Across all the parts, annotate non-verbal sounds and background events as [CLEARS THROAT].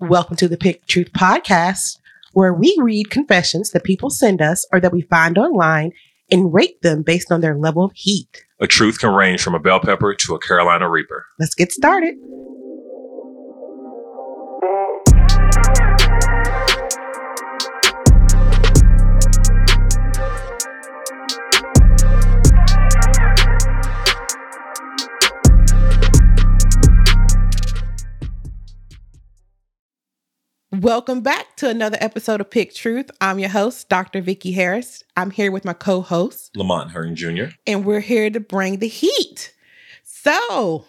Welcome to the Pick Truth Podcast, where we read confessions that people send us or that we find online and rate them based on their level of heat. A truth can range from a bell pepper to a Carolina Reaper. Let's get started. Welcome back to another episode of Pick Truth. I'm your host, Dr. Vicki Harris. I'm here with my co-host, Lamont Hearn Jr. and we're here to bring the heat. So,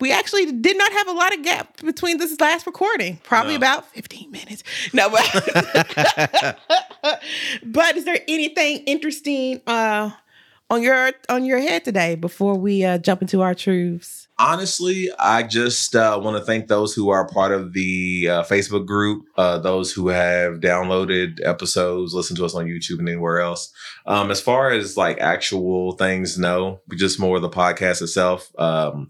we actually did not have a lot of gap between this last recording, probably No. about 15 minutes. No, but, [LAUGHS] but is there anything interesting uh, on your on your head today before we uh, jump into our truths? Honestly, I just uh, want to thank those who are part of the uh, Facebook group, uh, those who have downloaded episodes, listened to us on YouTube and anywhere else. Um, as far as like actual things, no, just more of the podcast itself. Um,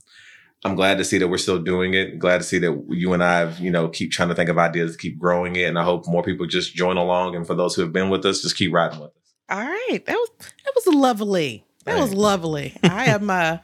I'm glad to see that we're still doing it. Glad to see that you and I have, you know, keep trying to think of ideas to keep growing it. And I hope more people just join along. And for those who have been with us, just keep riding with us. All right, that was that was lovely. That was lovely. I am. uh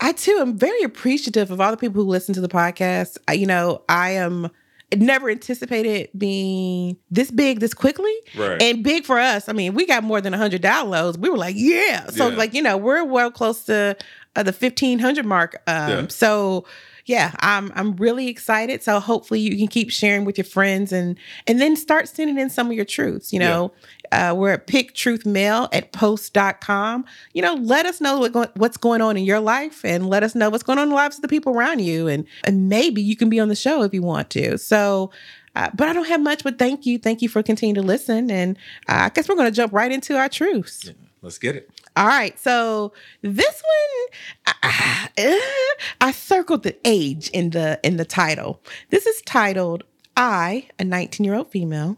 I too am very appreciative of all the people who listen to the podcast. I, you know, I am never anticipated being this big this quickly Right. and big for us. I mean, we got more than 100 downloads. We were like, yeah. So Yeah. like, you know, we're well close to uh, the 1500 mark. Um Yeah. so yeah, I'm I'm really excited. So hopefully you can keep sharing with your friends and and then start sending in some of your truths, you know. Uh, we're at pick truth mail at post.com. You know, let us know what go- what's going on in your life and let us know what's going on in the lives of the people around you. And, and maybe you can be on the show if you want to. So, uh, but I don't have much, but thank you. Thank you for continuing to listen. And uh, I guess we're going to jump right into our truths. Let's get it. All right. So this one, I, I circled the age in the in the title. This is titled "I, a 19 year old female,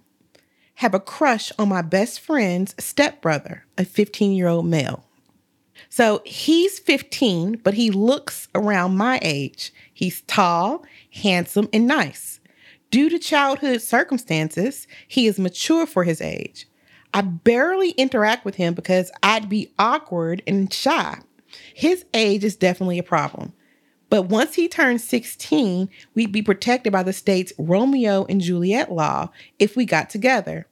have a crush on my best friend's stepbrother, a 15 year old male." So he's 15, but he looks around my age. He's tall, handsome, and nice. Due to childhood circumstances, he is mature for his age. I barely interact with him because I'd be awkward and shy. His age is definitely a problem. But once he turns 16, we'd be protected by the state's Romeo and Juliet law if we got together.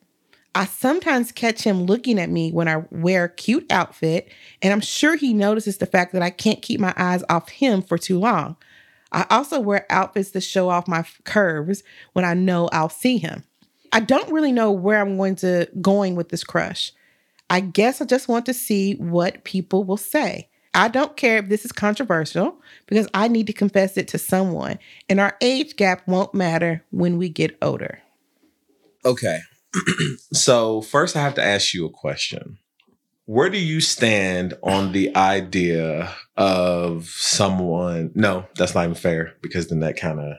I sometimes catch him looking at me when I wear a cute outfit, and I'm sure he notices the fact that I can't keep my eyes off him for too long. I also wear outfits to show off my curves when I know I'll see him. I don't really know where I'm going to going with this crush. I guess I just want to see what people will say. I don't care if this is controversial because I need to confess it to someone, and our age gap won't matter when we get older. Okay. [CLEARS THROAT] so first I have to ask you a question. Where do you stand on the idea of someone? No, that's not even fair because then that kind of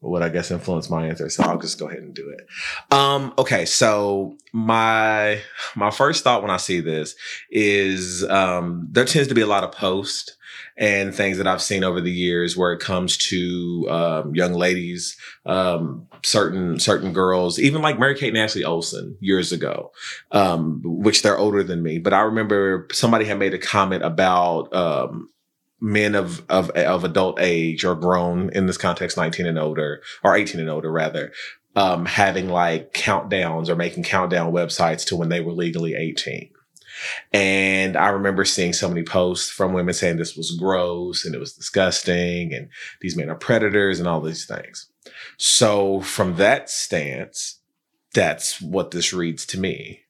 would I guess influence my answer. So I'll just go ahead and do it. Um, okay, so my my first thought when I see this is um there tends to be a lot of posts and things that I've seen over the years where it comes to um, young ladies um, certain certain girls, even like Mary Kate and Ashley Olsen years ago, um, which they're older than me. But I remember somebody had made a comment about um, men of of of adult age or grown in this context, nineteen and older or eighteen and older rather. Um, having like countdowns or making countdown websites to when they were legally 18. And I remember seeing so many posts from women saying this was gross and it was disgusting and these men are predators and all these things. So from that stance, that's what this reads to me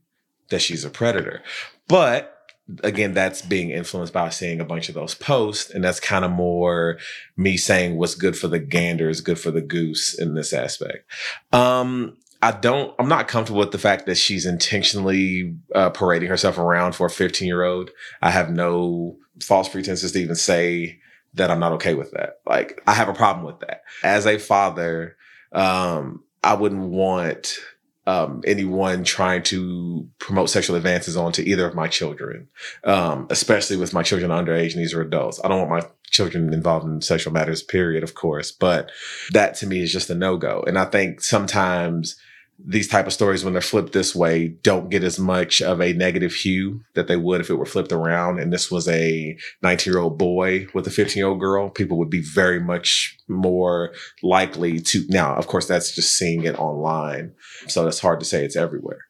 that she's a predator. But again, that's being influenced by seeing a bunch of those posts. And that's kind of more me saying what's good for the gander is good for the goose in this aspect. Um, I don't, I'm not comfortable with the fact that she's intentionally uh, parading herself around for a 15 year old. I have no false pretenses to even say that I'm not okay with that. Like, I have a problem with that. As a father, um, I wouldn't want um, anyone trying to promote sexual advances onto either of my children, um, especially with my children underage and these are adults. I don't want my children involved in sexual matters, period, of course. But that to me is just a no go. And I think sometimes these type of stories, when they're flipped this way, don't get as much of a negative hue that they would if it were flipped around. And this was a 19 year old boy with a 15 year old girl. People would be very much more likely to. Now, of course, that's just seeing it online. So that's hard to say it's everywhere.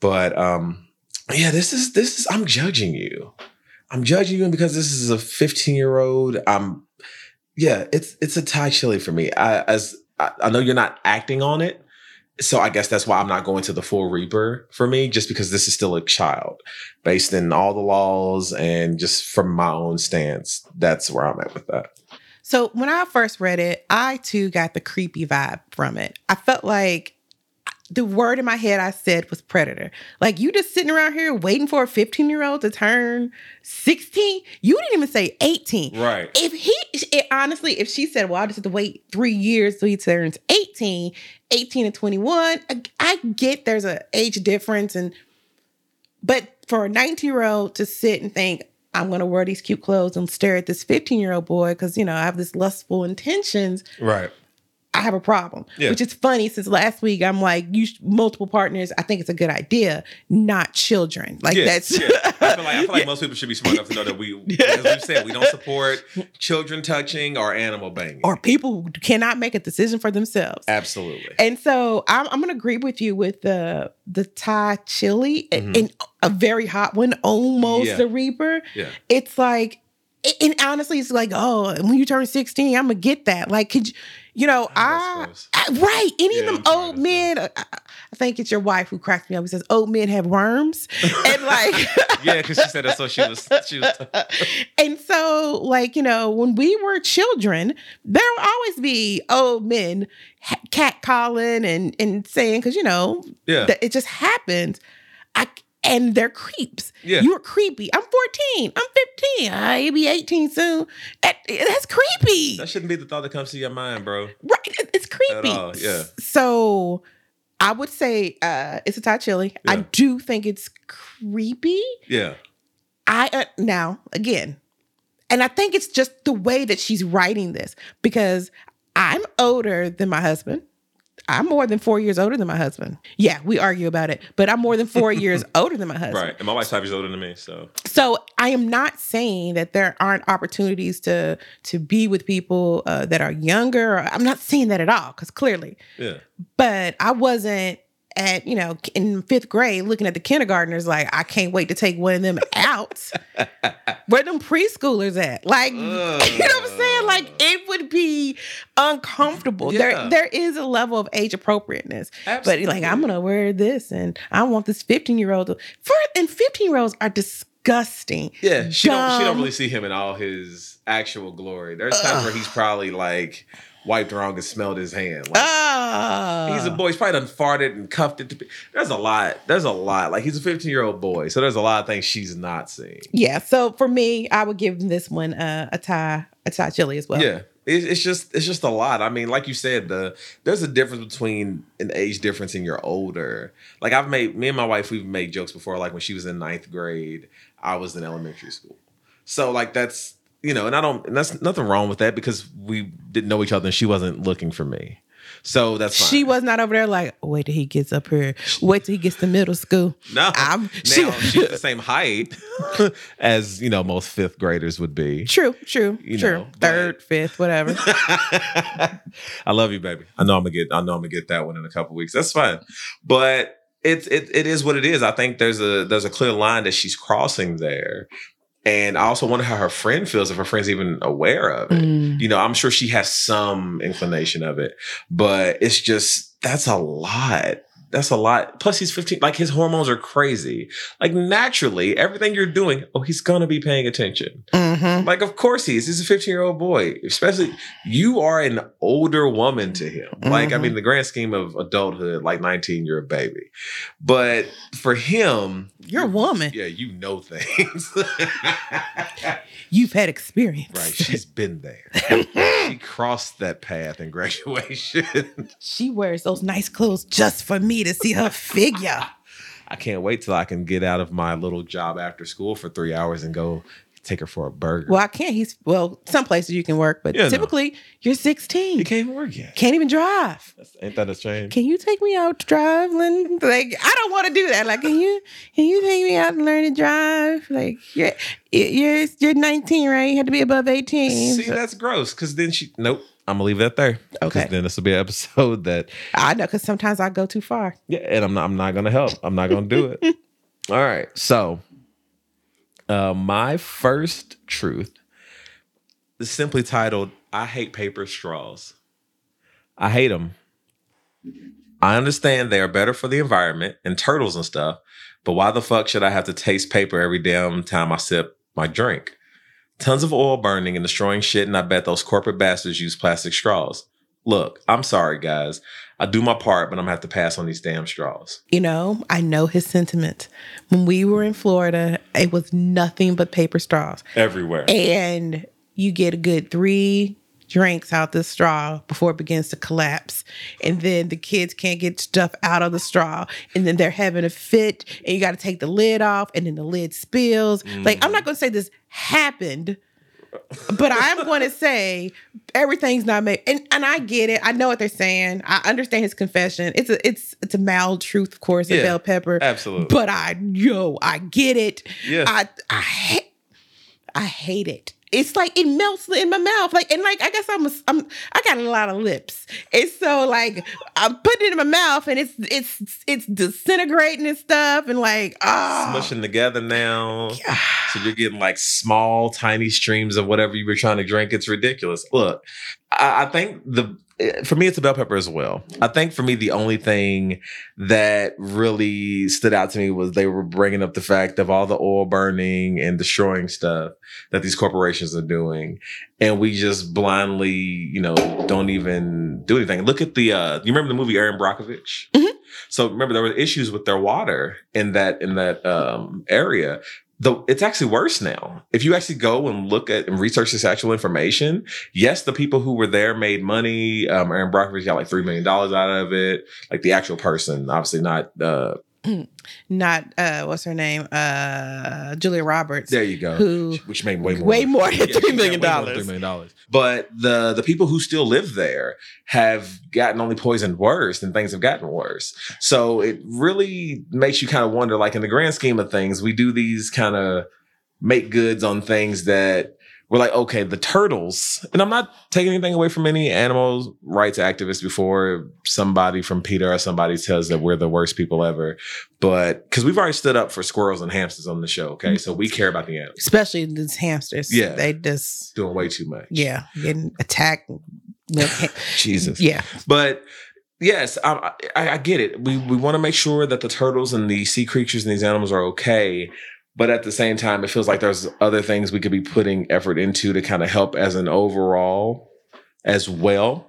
But, um, yeah, this is, this is, I'm judging you. I'm judging you because this is a 15 year old. I'm, yeah, it's, it's a Thai chili for me. I, as, I know you're not acting on it so I guess that's why I'm not going to the full Reaper for me, just because this is still a child, based in all the laws and just from my own stance. That's where I'm at with that. So when I first read it, I too got the creepy vibe from it. I felt like the word in my head I said was predator. Like you just sitting around here waiting for a 15 year old to turn 16. You didn't even say 18. Right. If he, it, honestly, if she said, well, I just have to wait three years till he turns 18, 18 and 21, I, I get there's a age difference. And, but for a 19 year old to sit and think, I'm going to wear these cute clothes and stare at this 15 year old boy because, you know, I have this lustful intentions. Right. I have a problem. Yeah. Which is funny since last week I'm like, you sh- multiple partners. I think it's a good idea, not children. Like Yeah, that's. yeah. I feel like, I feel [LAUGHS] like most people should be smart enough to know that we, as we said, we don't support [LAUGHS] children touching or animal banging. or people who cannot make a decision for themselves. Absolutely. And so I'm, I'm going to agree with you with the the Thai chili Mhm. and a very hot one, almost Yeah. the Reaper. Yeah. It's like, and honestly, it's like, oh, when you turn 16, I'm gonna get that. Like, could you, you know, How I, I right? Any Yeah, of them old men. I, I I think it's your wife who cracks me up. Who says old men have worms, and like, [LAUGHS] yeah, because she said that, so she was, she was. [LAUGHS] and so, like, you know, when we were children, there will always be old men ha- catcalling and and saying, because you know, Yeah, that it just happens. I and they're creeps. yeah. You're creepy. I'm 14. I'm 15. I'll be 18 soon. That- that's creepy. that shouldn't be the thought that comes to your mind, bro. right. It's creepy. yeah. So I would say uh it's a Thai chili. I do think it's creepy. Yeah, I uh, now again, and I think it's just the way that she's writing this because I'm older than my husband. I'm more than four years older than my husband. Yeah, we argue about it, but I'm more than four [LAUGHS] years older than my husband. right. And my wife's five years older than me, so So I am not saying that there aren't opportunities to to be with people uh, that are younger. I'm not saying that at all because clearly, yeah. but I wasn't at you know in fifth grade looking at the kindergartners like I can't wait to take one of them out. [LAUGHS] Where them preschoolers at? Like [LAUGHS] you know what I'm saying? Like it would be uncomfortable. Yeah. There there is a level of age appropriateness. But like I'm gonna wear this and I want this 15 year old. For and 15 year olds are disgusting. Yeah, she don't. She don't really see him in all his actual glory. There's times where he's probably like wiped around and smelled his hand. Like, Ah, he's a boy. He's probably done farted and cuffed it. To be, there's a lot. There's a lot. Like he's a 15 year old boy, so there's a lot of things she's not seeing. Yeah. So for me, I would give this one uh, a Thai a Thai chili as well. yeah, it, it's just it's just a lot. I mean, like you said, the there's a difference between an age difference and you're older. Like I've made me and my wife, we've made jokes before. Like when she was in ninth grade, I was in elementary school. So like that's you know, and I don't, and that's nothing wrong with that because we didn't know each other and she wasn't looking for me. So that's fine. She was not over there like, wait till he gets up here. Wait till he gets to middle school. no. I'm now she- she's the same height [LAUGHS] as you know most fifth graders would be. True, true, You true. know, but- Third, fifth, whatever. [LAUGHS] I love you, baby. I know I'm gonna get. I know I'm gonna get that one in a couple weeks. That's fine, but it's it it is what it is. I think there's a there's a clear line that she's crossing there, and I also wonder how her friend feels if her friend's even aware of it. Mm. You know, I'm sure she has some inclination of it, but it's just that's a lot. That's a lot. Plus, he's 15. Like his hormones are crazy. Like naturally, everything you're doing, oh, he's gonna be paying attention. Mhm. Like, of course he is. He's a 15 year old boy. Especially, you are an older woman to him. Like, I Mhm. mean, the grand scheme of adulthood, like 19, you're a baby. But for him, You're a woman. yeah, you know things. [LAUGHS] You've had experience. right. She's been there. [LAUGHS] she crossed that path in graduation. She wears those nice clothes just for me to see her figure. I can't wait till I can get out of my little job after school for three hours and go take her for a burger. Well, I can't. He's well, some places you can work, but Yeah, no. typically you're 16. You can't even work yet. Can't even drive. That's, ain't that a shame? Can you take me out to drive, Lynn? Like, I don't want to do that. Like, can you can you take me out and learn to drive? Like, you're you're you're 19, right? You have to be above 18. See, So- that's gross. Because then she, nope. I'm gonna leave that there. Okay. Because then this will be an [LAUGHS] episode that, I know, because sometimes I go too far. yeah, and I'm not. I'm not gonna help. I'm not gonna do it. [LAUGHS] All right. So, uh, my first truth is simply titled "I hate paper straws." I hate them. I understand they are better for the environment and turtles and stuff, but why the fuck should I have to taste paper every damn time I sip my drink? Tons of oil burning and destroying shit, and I bet those corporate bastards use plastic straws. Look, I'm sorry, guys. I do my part, but I'm gonna have to pass on these damn straws. You know, I know his sentiment. When we were in Florida, it was nothing but paper straws. Everywhere. and you get a good three drinks out the straw before it begins to collapse. And then the kids can't get stuff out of the straw. And then they're having a fit and you got to take the lid off and then the lid spills. Like i'm not going to say this happened but i'm [LAUGHS] going to say everything's not made and, and i get it. I know what they're saying. I understand his confession. It's a it's it's a mild truth of course of bell pepper absolutely. but i yo i get it. Yeah. i i hate I hate it. It's like it melts in my mouth. Like and like I guess I'm a, I'm I got a lot of lips. And so like I'm putting it in my mouth and it's it's it's disintegrating and stuff and like ah Smushing together now. So you're getting like small, tiny streams of whatever you were trying to drink. It's ridiculous. Look, I, I think the for me it's a bell pepper as well. I think for me the only thing that really stood out to me was they were bringing up the fact of all the oil burning and destroying stuff that these corporations are doing, and we just blindly, you know, don't even do anything. Look at the uh, you remember the movie Erin Brockovich? Mhm. So remember there were issues with their water in that in that um, area though it's actually worse now. If you actually go and look at and research this actual information, yes, the people who were there made money. Um, Erin Brockovich got like three million dollars out of it. Like the actual person, obviously not. Uh, [CLEARS THROAT] not uh what's her name? Uh Julia Roberts. there you go. Who Which made way more. way more than three million got way more than dollars. Three million dollars. But the the people who still live there have gotten only poisoned worse, and things have gotten worse. So it really makes you kind of wonder. Like in the grand scheme of things, we do these kind of make goods on things that we're like, okay, the turtles, and I'm not taking anything away from any animal rights activists before somebody from PETA or somebody tells that we're the worst people ever. But because we've already stood up for squirrels and hamsters on the show, okay? So we care about the animals. Especially these hamsters. Yeah. They just Doing way too much. yeah, getting attacked. [LAUGHS] Jesus. yeah. But yes, I, I, I get it. We we want to make sure that the turtles and the sea creatures and these animals are okay. But at the same time, it feels like there's other things we could be putting effort into to kind of help as an overall as well.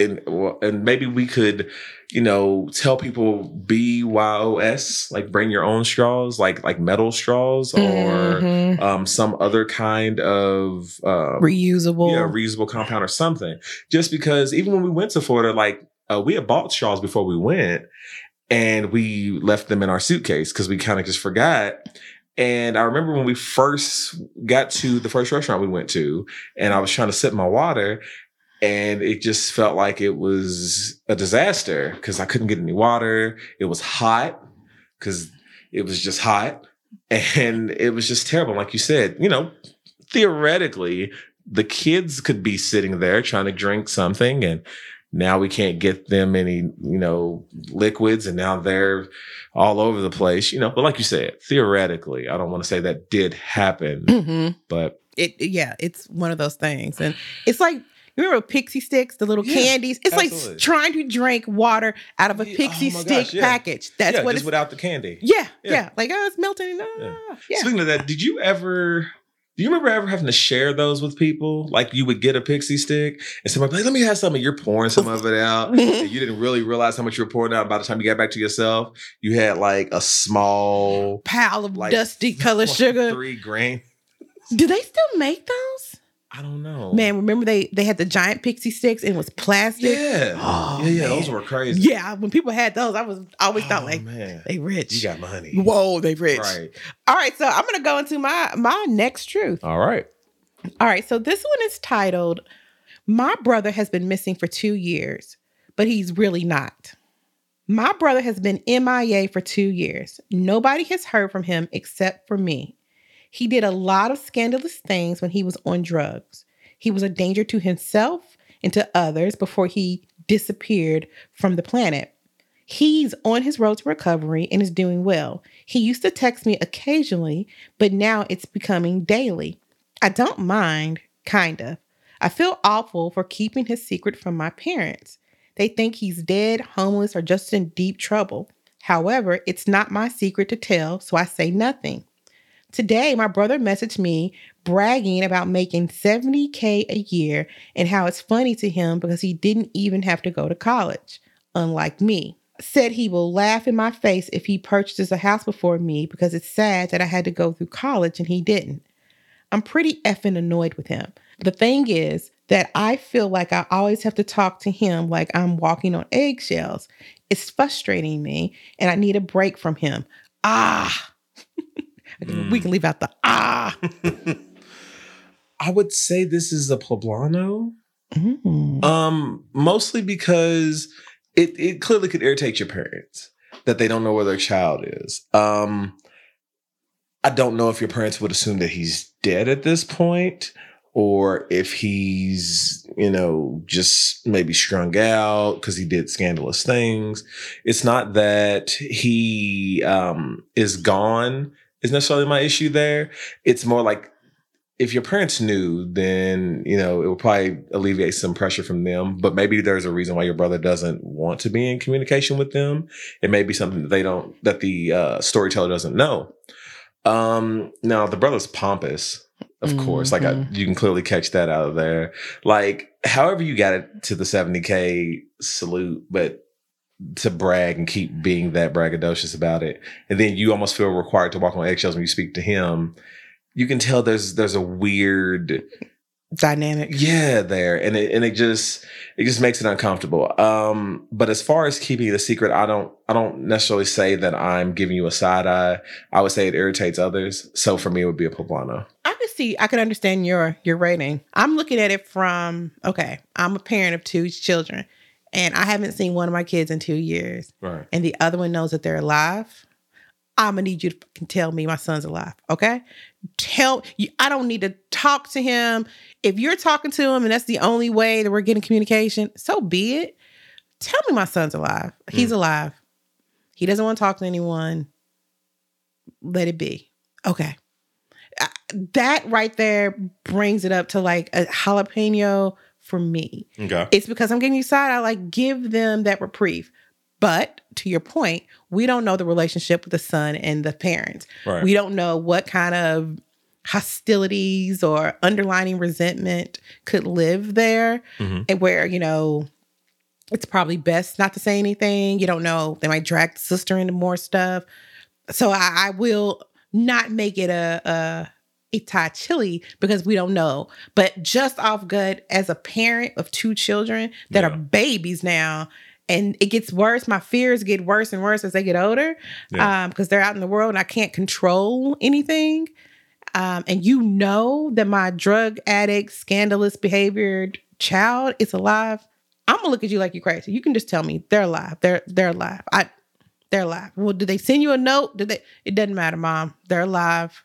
And and maybe we could, you know, tell people BYOS, like bring your own straws, like like metal straws or Mhm. um, some other kind of um, reusable. yeah, reusable compound or something. Just because even when we went to Florida, like uh, we had bought straws before we went, and we left them in our suitcase because we kind of just forgot. And I remember when we first got to the first restaurant we went to, and I was trying to sip my water, and it just felt like it was a disaster because I couldn't get any water. It was hot because it was just hot, [LAUGHS] and it was just terrible. Like you said, you know, theoretically, the kids could be sitting there trying to drink something and now we can't get them any you know liquids and now they're all over the place you know but like you said theoretically i don't want to say that did happen Mhm. but It yeah, it's one of those things, and it's like you remember pixie sticks, the little Yeah, candies. It's absolutely. like trying to drink water out of a pixie oh stick gosh, yeah. package. That's yeah, what just it's. without the candy yeah, Yeah. like oh, it's melting. Ah, yeah. speaking of that did you ever do you remember ever having to share those with people? Like you would get a pixie stick and somebody would be like, let me have some, and you're pouring some of it out. [LAUGHS] and you didn't really realize how much you were pouring out by the time you got back to yourself. You had like a small Pile of like dusty color like [LAUGHS] sugar. Three grain. Do they still make those? I don't know. Man, remember they they had the giant pixie sticks and it was plastic. Yeah. Oh, yeah, yeah. man. Those were crazy. Yeah, when people had those, I was I always thought Oh, like man. they rich. You got money. Whoa, they rich. Right. All right, so I'm gonna go into my my next truth. All right. All right, so this one is titled My Brother Has Been Missing for Two Years, but He's Really Not. My brother has been MIA for two years. Nobody has heard from him except for me. He did a lot of scandalous things when he was on drugs. He was a danger to himself and to others before he disappeared from the planet. He's on his road to recovery and is doing well. He used to text me occasionally, but now it's becoming daily. I don't mind, kind of. I feel awful for keeping his secret from my parents. They think he's dead, homeless, or just in deep trouble. However, it's not my secret to tell, so I say nothing. Today, my brother messaged me bragging about making 70K a year and how it's funny to him because he didn't even have to go to college, unlike me. Said he will laugh in my face if he purchases a house before me because it's sad that I had to go through college and he didn't. I'm pretty effing annoyed with him. The thing is that I feel like I always have to talk to him like I'm walking on eggshells. It's frustrating me and I need a break from him. Ah. We can leave out the ah. [LAUGHS] I would say this is a poblano. Mm. Um, mostly because it it clearly could irritate your parents that they don't know where their child is. Um, I don't know if your parents would assume that he's dead at this point, or if he's you know just maybe strung out because he did scandalous things. It's not that he um is gone is necessarily my issue there. It's more like if your parents knew, then you know it would probably alleviate some pressure from them. But maybe there's a reason why your brother doesn't want to be in communication with them. It may be something that they don't that the uh, storyteller doesn't know. Um, now the brother's pompous, of course. Like I, you can clearly catch that out of there. Like however you got it to the 70k salute, but to brag and keep being that braggadocious about it, and then you almost feel required to walk on eggshells when you speak to him. You can tell there's there's a weird Dynamic. yeah there. And it and it just it just makes it uncomfortable. Um but as far as keeping it a secret i don't i don't necessarily say that i'm giving you a side eye. I would say it irritates others. So for me it would be a poblano. I can see, I can understand your your rating. I'm looking at it from okay, I'm a parent of two children, and I haven't seen one of my kids in two years, right and the other one knows that they're alive. I'm gonna need you to fucking tell me my son's alive. Okay, tell you. I don't need to talk to him. If you're talking to him and that's the only way that we're getting communication, so be it. Tell me my son's alive. He's mm. alive. He doesn't want to talk to anyone. Let it be. Okay. That right there brings it up to like a jalapeno for me. okay It's because I'm getting you side. I like give them that reprieve. But to your point, we don't know the relationship with the son and the parents. right We don't know what kind of hostilities or underlining resentment could live there Mhm. and where, you know, it's probably best not to say anything. You don't know. They might drag the sister into more stuff. So I, I will not make it a, a a Thai chili because we don't know. But just off gut, as a parent of two children that Yeah. are babies now, and it gets worse. My fears get worse and worse as they get older, Yeah. um, because they're out in the world and I can't control anything. Um, and you know that my drug addict, scandalous behaviored child is alive. I'm gonna look at you like you're crazy. You can just tell me they're alive. They're they're alive. I they're alive. Well, did they send you a note? Did they? It doesn't matter, mom. They're alive.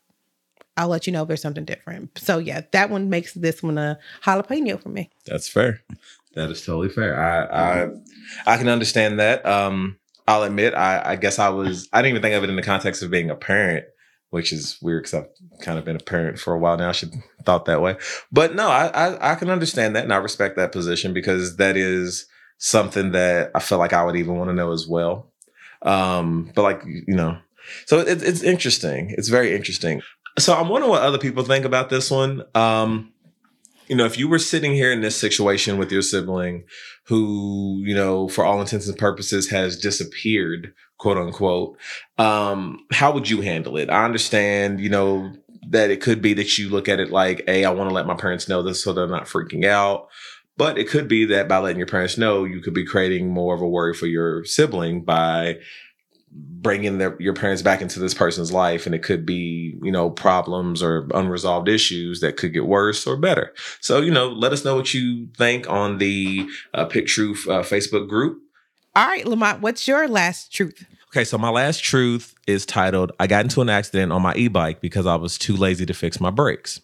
I'll let you know if there's something different. So yeah, that one makes this one a jalapeno for me. That's fair. That is totally fair. I I I can understand that. Um, I'll admit, I I guess I was I didn't even think of it in the context of being a parent, which is weird because I've kind of been a parent for a while now. I should thought that way, but no, I, I I can understand that and I respect that position because that is something that I feel like I would even want to know as well. Um, but like you know, so it, it's interesting. It's very interesting. So I'm wondering what other people think about this one. Um, you know, if you were sitting here in this situation with your sibling who, you know, for all intents and purposes has disappeared, quote unquote, um, how would you handle it? I understand, you know, that it could be that you look at it like, hey, I want to let my parents know this so they're not freaking out. But it could be that by letting your parents know, you could be creating more of a worry for your sibling by bringing their, your parents back into this person's life. And it could be, you know, problems or unresolved issues that could get worse or better. So, you know, let us know what you think on the uh, Pick Truth uh, Facebook group. All right, Lamont, what's your last truth? Okay, so my last truth is titled I got into an accident on my e bike because I was too lazy to fix my brakes.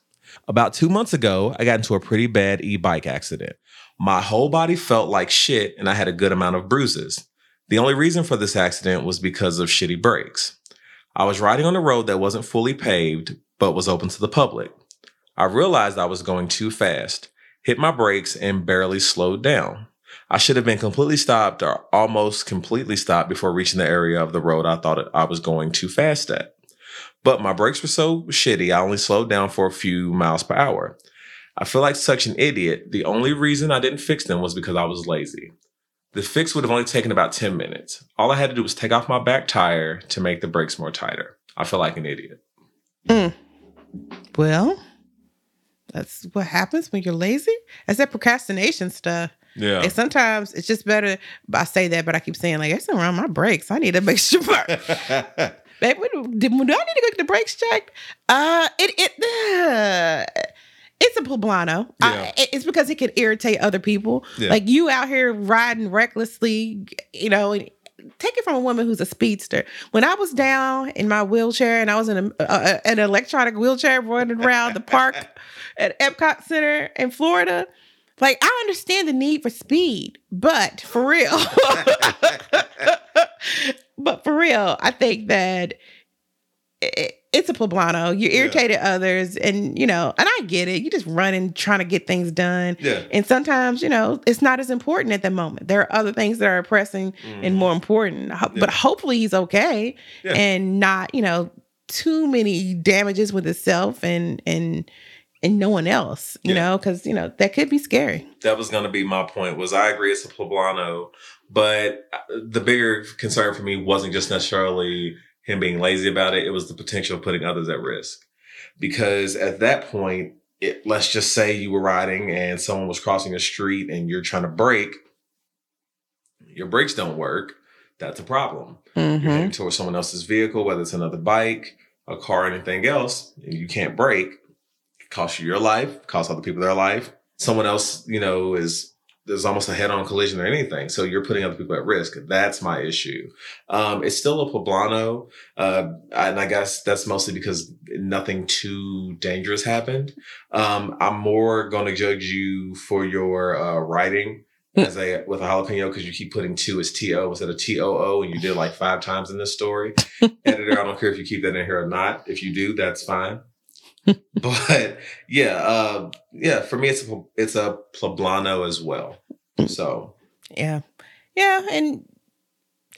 About two months ago, I got into a pretty bad e bike accident. My whole body felt like shit and I had a good amount of bruises. The only reason for this accident was because of shitty brakes. I was riding on a road that wasn't fully paved, but was open to the public. I realized I was going too fast, hit my brakes, and barely slowed down. I should have been completely stopped or almost completely stopped before reaching the area of the road I thought I was going too fast at. But my brakes were so shitty, I only slowed down for a few miles per hour. I feel like such an idiot. The only reason I didn't fix them was because I was lazy. The fix would have only taken about 10 minutes. All I had to do was take off my back tire to make the brakes more tighter. I feel like an idiot. Mm. Well, that's what happens when you're lazy. That's that procrastination stuff. Yeah. And sometimes it's just better. I say that, but I keep saying like, "There's something wrong my brakes. I need to make [LAUGHS] sure." [LAUGHS] Babe, do, do I need to go get the brakes checked? Uh, it it. Uh, it's a poblano. Yeah. I, it's because it can irritate other people. Yeah. Like you out here riding recklessly, you know. and Take it from a woman who's a speedster. When I was down in my wheelchair and I was in a, uh, an electronic wheelchair running around the park [LAUGHS] at Epcot Center in Florida, like I understand the need for speed, but for real, [LAUGHS] [LAUGHS] but for real, I think that it, it's a poblano. You Yeah. irritated others, and you know, and I get it. You just running, trying to get things done, yeah. and sometimes you know it's not as important at the moment. There are other things that are pressing and more important. Yeah. But hopefully, he's okay Yeah. and not you know too many damages with himself and and and no one else. You Yeah. know, because you know that could be scary. that was going to be my point was i agree it's a poblano but uh, the bigger concern for me wasn't just necessarily him being lazy about it it was the potential of putting others at risk because at that point it, let's just say you were riding and someone was crossing a street and you're trying to brake your brakes don't work that's a problem Mhm. you're heading towards someone else's vehicle, whether it's another bike, a car, anything else, and you can't brake, it costs you your life, costs other people their life. Someone else, you know, is there's almost a head-on collision or anything. So you're putting other people at risk. That's my issue. Um, it's still a poblano, uh, and I guess that's mostly because nothing too dangerous happened. Um, I'm more going to judge you for your uh, writing as a with a jalapeno because you keep putting two as T O instead of T O O, and you did like five times in this story. [LAUGHS] Editor, I don't care if you keep that in here or not. If you do, that's fine. [LAUGHS] but yeah, uh, yeah, for me, it's a it's a poblano as well. So Yeah. Yeah. And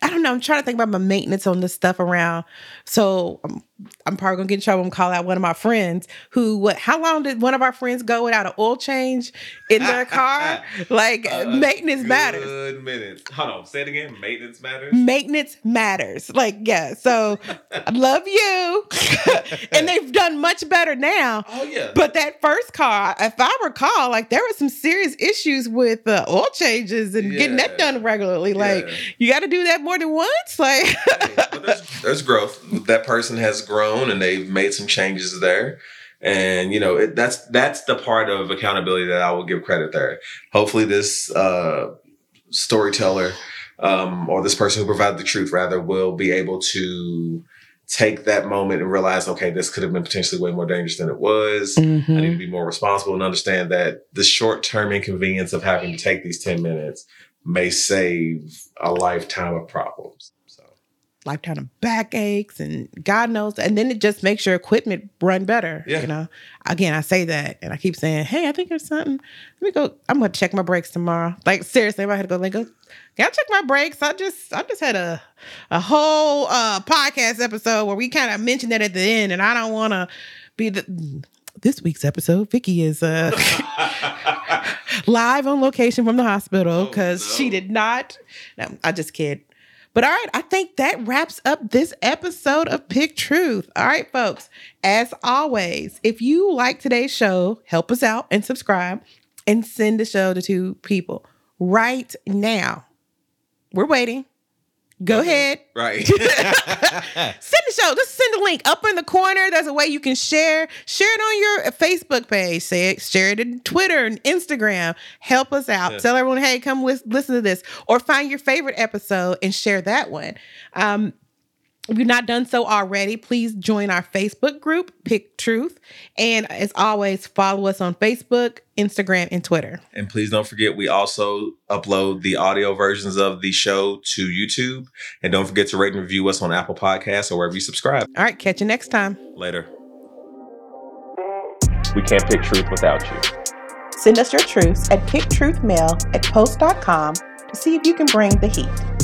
I don't know. I'm trying to think about my maintenance on this stuff around. So I'm, I'm probably gonna get in trouble and call out one of my friends who what how long did one of our friends go without an oil change in their car? [LAUGHS] like uh, maintenance matters. Good minutes. Hold on, say it again. Maintenance matters. Maintenance matters. Like, yeah. So I [LAUGHS] love you. [LAUGHS] and they've done much better now. Oh yeah, But that first car, if I recall, like there were some serious issues with uh, oil changes and getting that done regularly. Like Yeah. you got to do that more than once. Like, Hey, there's, there's growth. That person has grown and they've made some changes there. And you know it, that's that's the part of accountability that I will give credit there. Hopefully, this uh, storyteller um, or this person who provided the truth rather will be able to take that moment and realize, okay, this could have been potentially way more dangerous than it was. I need to be more responsible and understand that the short term inconvenience of having to take these 10 minutes may save a lifetime of problems. Lifetime of backaches and God knows. And then it just makes your equipment run better. Yeah. You know, again, I say that and I keep saying, hey, I think there's something. Let me go. I'm going to check my brakes tomorrow. Like, seriously, I had to go, like, go, can I check my brakes? I just, I just had a, a whole uh, podcast episode where we kind of mentioned that at the end, and I don't want to be the. This week's episode, Vicki is uh, [LAUGHS] [LAUGHS] live on location from the hospital Oh, because she did not. No, I just kid. But all right, I think that wraps up this episode of Pick Truth. All right, folks, as always, if you like today's show, help us out and subscribe and send the show to two people right now. We're waiting. Go ahead. Right. [LAUGHS] [LAUGHS] Send the show. Just send the link up in the corner. There's a way you can share. Share it on your Facebook page. Say it, share it in Twitter and Instagram. Help us out. Yeah. Tell everyone, hey, come lis- listen to this. Or find your favorite episode and share that one. Um, if you've not done so already, please join our Facebook group, Pick Truth. And as always, follow us on Facebook, Instagram, and Twitter. and please don't forget, we also upload the audio versions of the show to YouTube. And don't forget to rate and review us on Apple Podcasts or wherever you subscribe. All right, catch you next time. Later. We can't pick truth without you. Send us your truths at picktruthmail at post.com to see if you can bring the heat.